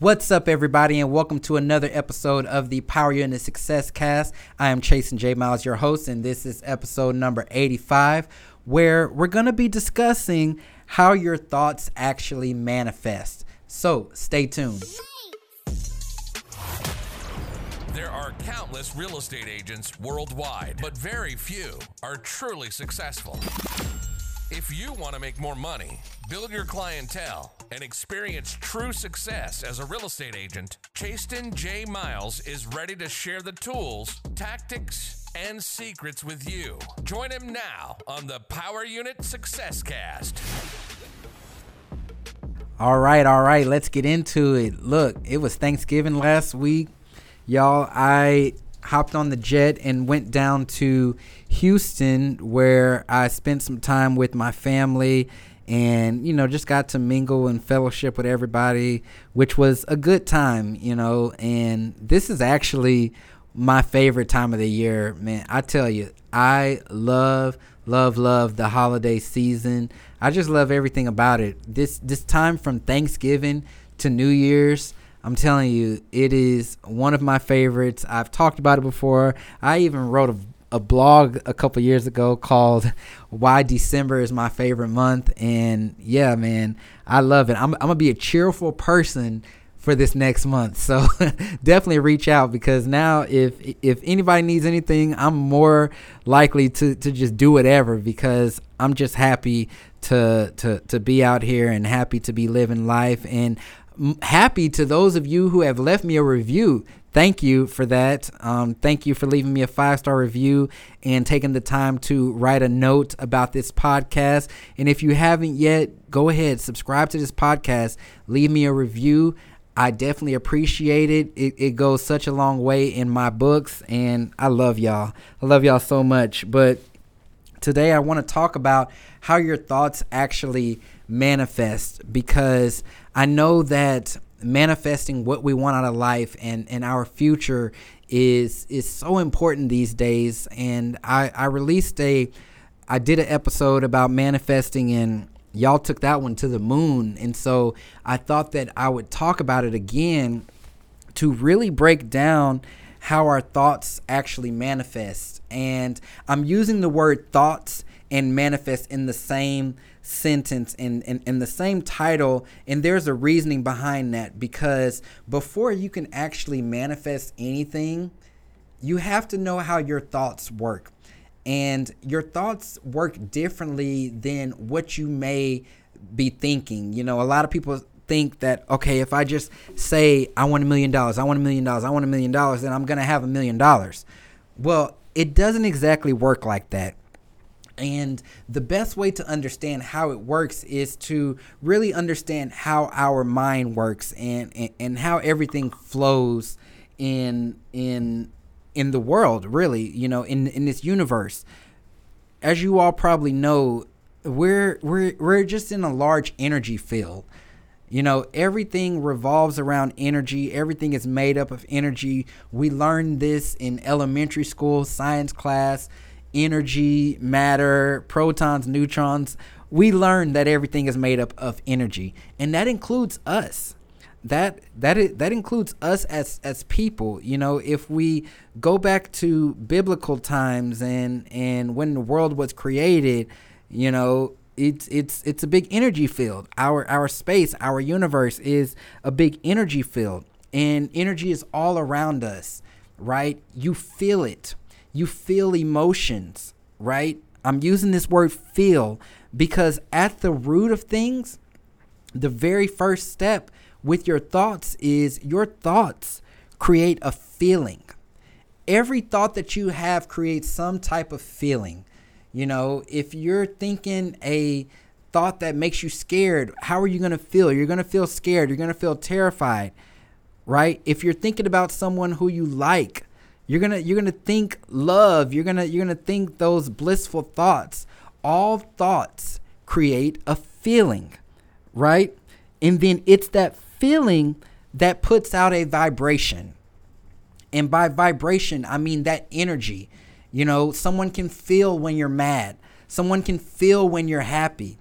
What's up, everybody, and welcome to another episode of the Power Unit Success Cast. I am Chastin J. Miles, your host, and this is episode number 85, where we're going to be discussing how your thoughts actually manifest. So stay tuned. There are countless real estate agents worldwide, but very few are truly successful. If you want to make more money, build your clientele, and experience true success as a real estate agent, Chastin J. Miles is ready to share the tools, tactics, and secrets with you. Join him now on the Power Unit Success Cast. All right, all right, let's get into it. Look, it was Thanksgiving last week. Y'all, I hopped on the jet and went down to Houston where I spent some time with my family and you know just got to mingle and fellowship with everybody which was a good time you know and this is actually my favorite time of the year man. I tell you i love love love the holiday season. I just love everything about it. This this time from thanksgiving to new year's i'm telling you it is one of my favorites. I've talked about it before. I even wrote a a blog a couple years ago called "Why December is My Favorite Month," and yeah, man, I love it. I'm, I'm gonna be a cheerful person for this next month, so definitely reach out because now if if anybody needs anything, I'm more likely to to just do whatever because I'm just happy to to to be out here and happy to be living life. And happy to those of you who have left me a review thank you for that. Um, thank you for leaving me a five star review and taking the time to write a note about this podcast. And if you haven't yet, go ahead, subscribe to this podcast, leave me a review. I definitely appreciate it. it. It goes such a long way in my books, and I love y'all. I love y'all so much. But today I want to talk about how your thoughts actually manifest because I know that manifesting what we want out of life and, and our future is is so important these days. And I, I released a I did an episode about manifesting and y'all took that one to the moon. And so I thought that I would talk about it again to really break down how our thoughts actually manifest. And I'm using the word thoughts and manifest in the same sentence and in, in, the same title. And there's a reasoning behind that because before you can actually manifest anything, you have to know how your thoughts work. And your thoughts work differently than what you may be thinking. You know, a lot of people think that, okay, if I just say, I want a million dollars, I want a million dollars, I want a million dollars, then I'm going to have a million dollars. Well, it doesn't exactly work like that and the best way to understand how it works is to really understand how our mind works and, and, and how everything flows in in in the world, really, you know, in in this universe. As you all probably know, we're we're we're just in a large energy field. You know, everything revolves around energy. Everything is made up of energy. We learned this in elementary school science class energy, matter, protons, neutrons. We learn that everything is made up of energy, and that includes us. That that is, that includes us as as people. You know, if we go back to biblical times and and when the world was created, you know, it's it's it's a big energy field. Our our space, our universe is a big energy field, and energy is all around us. Right? You feel it you feel emotions, right? I'm using this word feel because at the root of things, the very first step with your thoughts is your thoughts create a feeling. Every thought that you have creates some type of feeling. You know, if you're thinking a thought that makes you scared, how are you going to feel? You're going to feel scared. You're going to feel terrified, right? If you're thinking about someone who you like, you're gonna you're gonna think love. You're gonna you're gonna think those blissful thoughts. All thoughts create a feeling, right? And then it's that feeling that puts out a vibration. And by vibration, I mean that energy. You know, someone can feel when you're mad. Someone can feel when you're happy.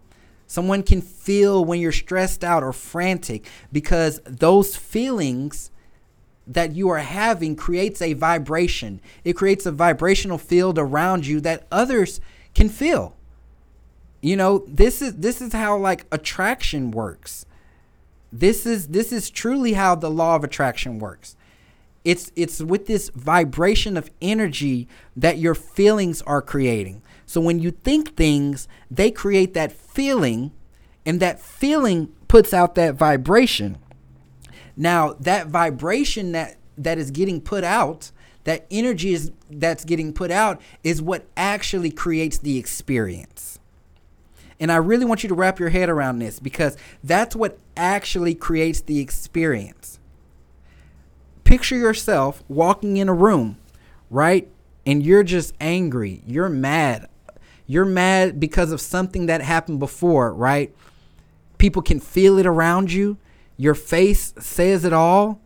Someone can feel when you're stressed out or frantic because those feelings that you are having creates a vibration. It creates a vibrational field around you that others can feel. You know, this is this is how like attraction works. This is this is truly how the law of attraction works. It's it's with this vibration of energy that your feelings are creating. So when you think things, they create that feeling and that feeling puts out that vibration. Now, that vibration that that is getting put out, that energy is that's getting put out is what actually creates the experience. And I really want you to wrap your head around this because that's what actually creates the experience. Picture yourself walking in a room, right? And you're just angry. You're mad. You're mad because of something that happened before, right? People can feel it around you. Your face says it all.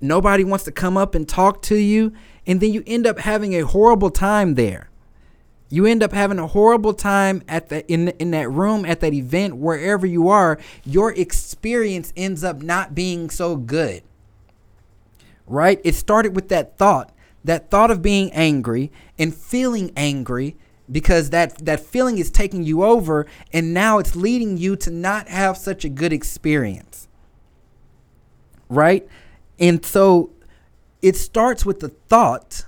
Nobody wants to come up and talk to you. And then you end up having a horrible time there. You end up having a horrible time at the in in that room at that event wherever you are. Your experience ends up not being so good. Right? It started with that thought, that thought of being angry and feeling angry because that that feeling is taking you over and now it's leading you to not have such a good experience. Right? And so it starts with the thought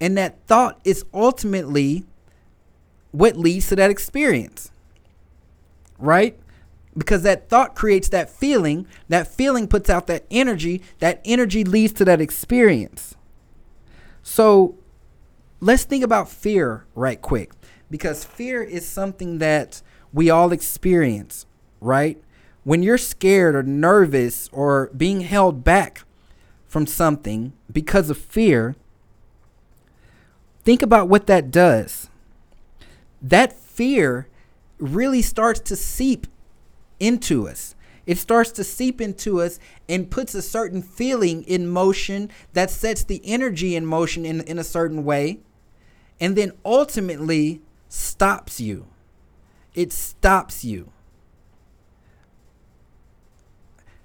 and that thought is ultimately what leads to that experience. Right? Because that thought creates that feeling that feeling puts out that energy that energy leads to that experience. So let's think about fear right quick because fear is something that we all experience, right? When you're scared or nervous or being held back from something because of fear, think about what that does. That fear really starts to seep into us. It starts to seep into us and puts a certain feeling in motion that sets the energy in motion in, in a certain way and then ultimately stops you. It stops you.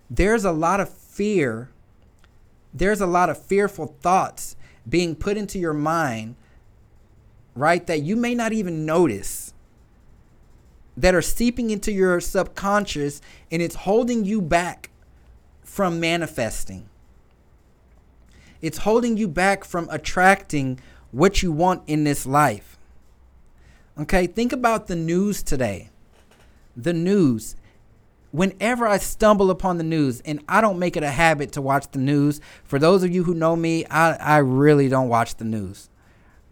There's a lot of fear. There's a lot of fearful thoughts being put into your mind, right? That you may not even notice, that are seeping into your subconscious and it's holding you back from manifesting. It's holding you back from attracting what you want in this life. Okay, think about the news today. The news. Whenever I stumble upon the news, and I don't make it a habit to watch the news, for those of you who know me, I, I really don't watch the news,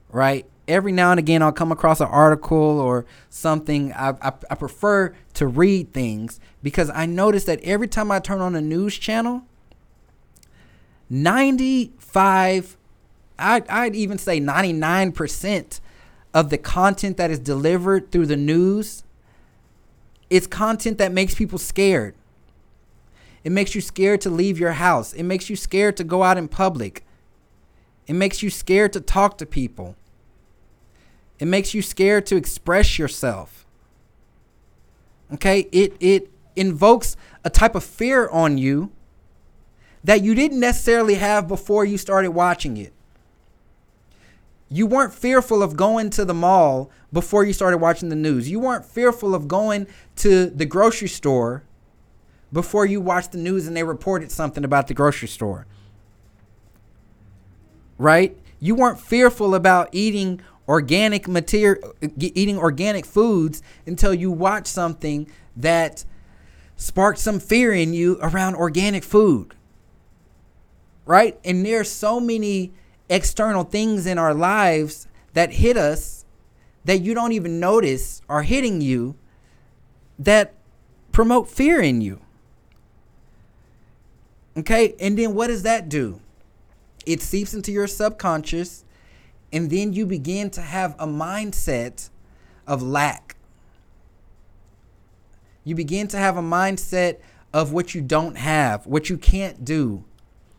right? Every now and again, I'll come across an article or something. I, I, I prefer to read things because I notice that every time I turn on a news channel, 95 I'd, I'd even say 99% of the content that is delivered through the news is content that makes people scared. It makes you scared to leave your house. It makes you scared to go out in public. It makes you scared to talk to people. It makes you scared to express yourself. Okay? It it invokes a type of fear on you that you didn't necessarily have before you started watching it you weren't fearful of going to the mall before you started watching the news. You weren't fearful of going to the grocery store before you watched the news and they reported something about the grocery store. Right? You weren't fearful about eating organic material eating organic foods until you watched something that sparked some fear in you around organic food. Right? And there's so many external things in our lives that hit us that you don't even notice are hitting you that promote fear in you. Okay? And then what does that do? It seeps into your subconscious, and then you begin to have a mindset of lack. You begin to have a mindset of what you don't have, what you can't do,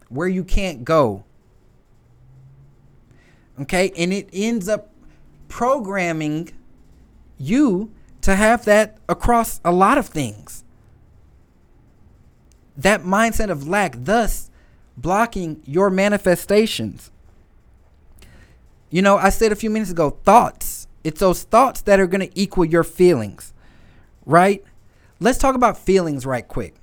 where you can't go. Okay. And it ends up programming you to have that across a lot of things. That mindset of lack, thus blocking your manifestations. You know, I said a few minutes ago, thoughts. It's those thoughts that are going to equal your feelings, right? Let's talk about feelings right quick.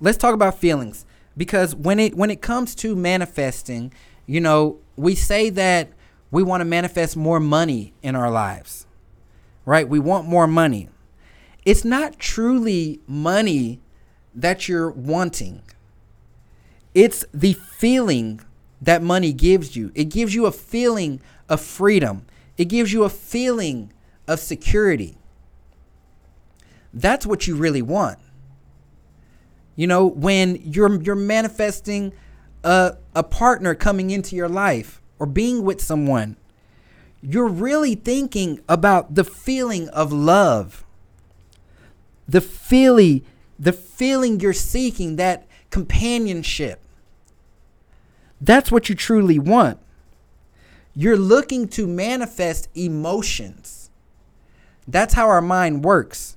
Let's talk about feelings because when it when it comes to manifesting, you know, we say that we want to manifest more money in our lives. Right? We want more money. It's not truly money that you're wanting. It's the feeling that money gives you. It gives you a feeling of freedom. It gives you a feeling of security. That's what you really want. You know, when you're you're manifesting a a partner coming into your life or being with someone, you're really thinking about the feeling of love. The feeling the feeling you're seeking, that companionship. That's what you truly want. You're looking to manifest emotions. That's how our mind works.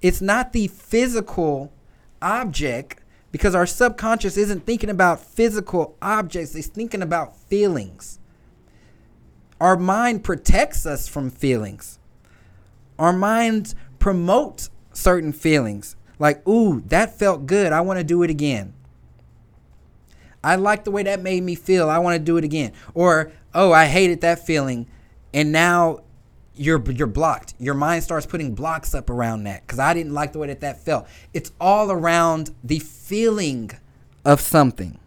It's not the physical object because our subconscious isn't thinking about physical objects, it's thinking about feelings. Our mind protects us from feelings. Our minds promote certain feelings. Like, ooh, that felt good. I want to do it again. I like the way that made me feel. I want to do it again. Or, oh, I hated that feeling. And now you're you're blocked. Your mind starts putting blocks up around that cuz I didn't like the way that that felt. It's all around the feeling of something.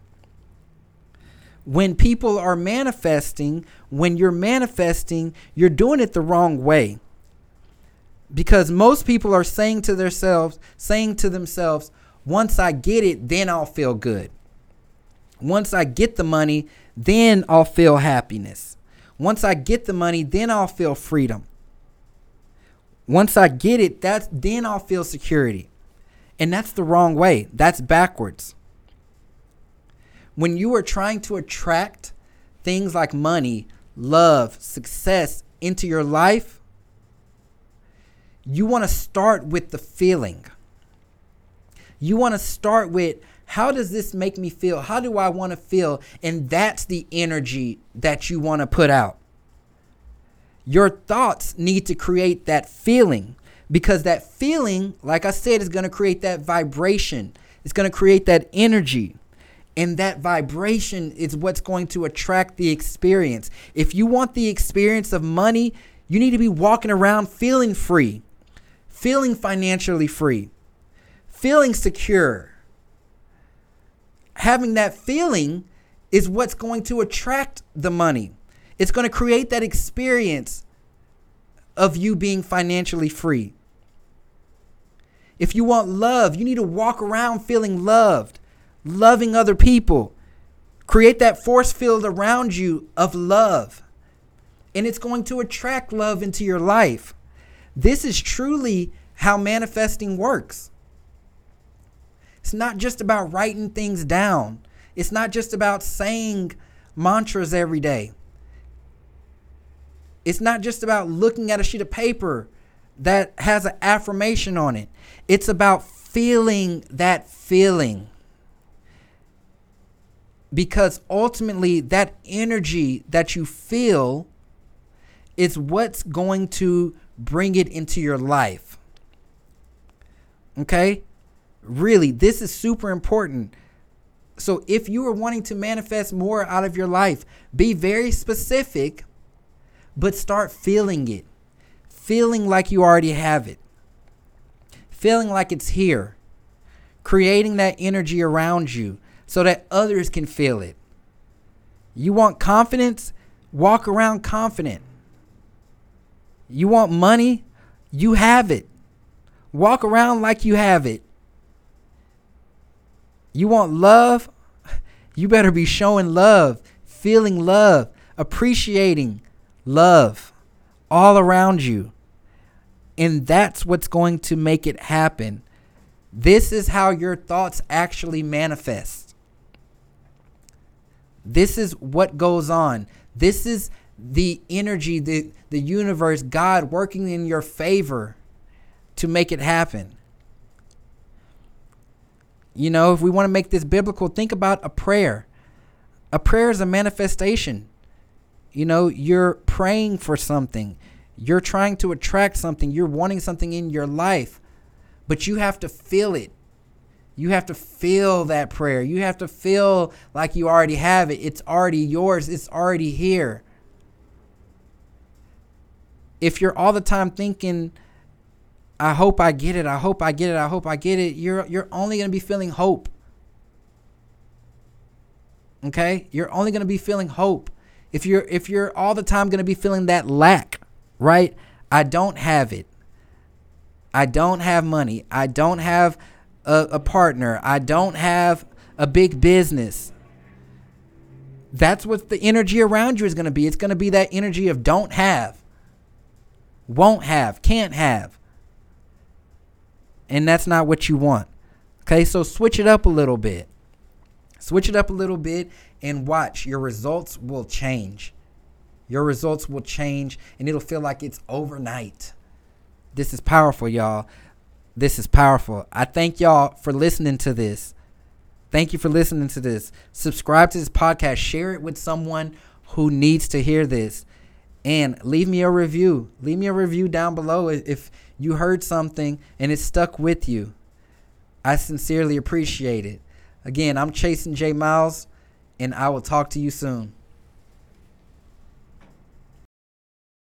When people are manifesting, when you're manifesting, you're doing it the wrong way. Because most people are saying to themselves, saying to themselves, once I get it, then I'll feel good. Once I get the money, then I'll feel happiness. Once I get the money, then I'll feel freedom. Once I get it, that's then I'll feel security. And that's the wrong way. That's backwards. When you are trying to attract things like money, love, success into your life, you want to start with the feeling. You want to start with how does this make me feel? How do I want to feel? And that's the energy that you want to put out. Your thoughts need to create that feeling because that feeling, like I said, is going to create that vibration. It's going to create that energy. And that vibration is what's going to attract the experience. If you want the experience of money, you need to be walking around feeling free, feeling financially free, feeling secure having that feeling is what's going to attract the money. It's going to create that experience of you being financially free. If you want love, you need to walk around feeling loved, loving other people. Create that force field around you of love. And it's going to attract love into your life. This is truly how manifesting works. It's not just about writing things down. It's not just about saying mantras every day. It's not just about looking at a sheet of paper that has an affirmation on it. It's about feeling that feeling. Because ultimately, that energy that you feel is what's going to bring it into your life. Okay? Really, this is super important. So, if you are wanting to manifest more out of your life, be very specific, but start feeling it. Feeling like you already have it. Feeling like it's here. Creating that energy around you so that others can feel it. You want confidence? Walk around confident. You want money? You have it. Walk around like you have it. You want love? You better be showing love, feeling love, appreciating love all around you. And that's what's going to make it happen. This is how your thoughts actually manifest. This is what goes on. This is the energy, the, the universe, God working in your favor to make it happen. You know, if we want to make this biblical, think about a prayer. A prayer is a manifestation. You know, you're praying for something, you're trying to attract something, you're wanting something in your life, but you have to feel it. You have to feel that prayer. You have to feel like you already have it. It's already yours, it's already here. If you're all the time thinking, I hope I get it, I hope I get it, I hope I get it, you're you're only going to be feeling hope. Okay? You're only going to be feeling hope. If you're if you're all the time going to be feeling that lack, right? I don't have it. I don't have money. I don't have a, a partner. I don't have a big business. That's what the energy around you is going to be. It's going to be that energy of don't have, won't have, can't have. And that's not what you want. Okay, so switch it up a little bit. Switch it up a little bit and watch. Your results will change. Your results will change and it'll feel like it's overnight. This is powerful, y'all. This is powerful. I thank y'all for listening to this. Thank you for listening to this. Subscribe to this podcast. Share it with someone who needs to hear this. And leave me a review. Leave me a review down below if you heard something and it stuck with you. I sincerely appreciate it. Again, I'm Chastin J Miles, and I will talk to you soon.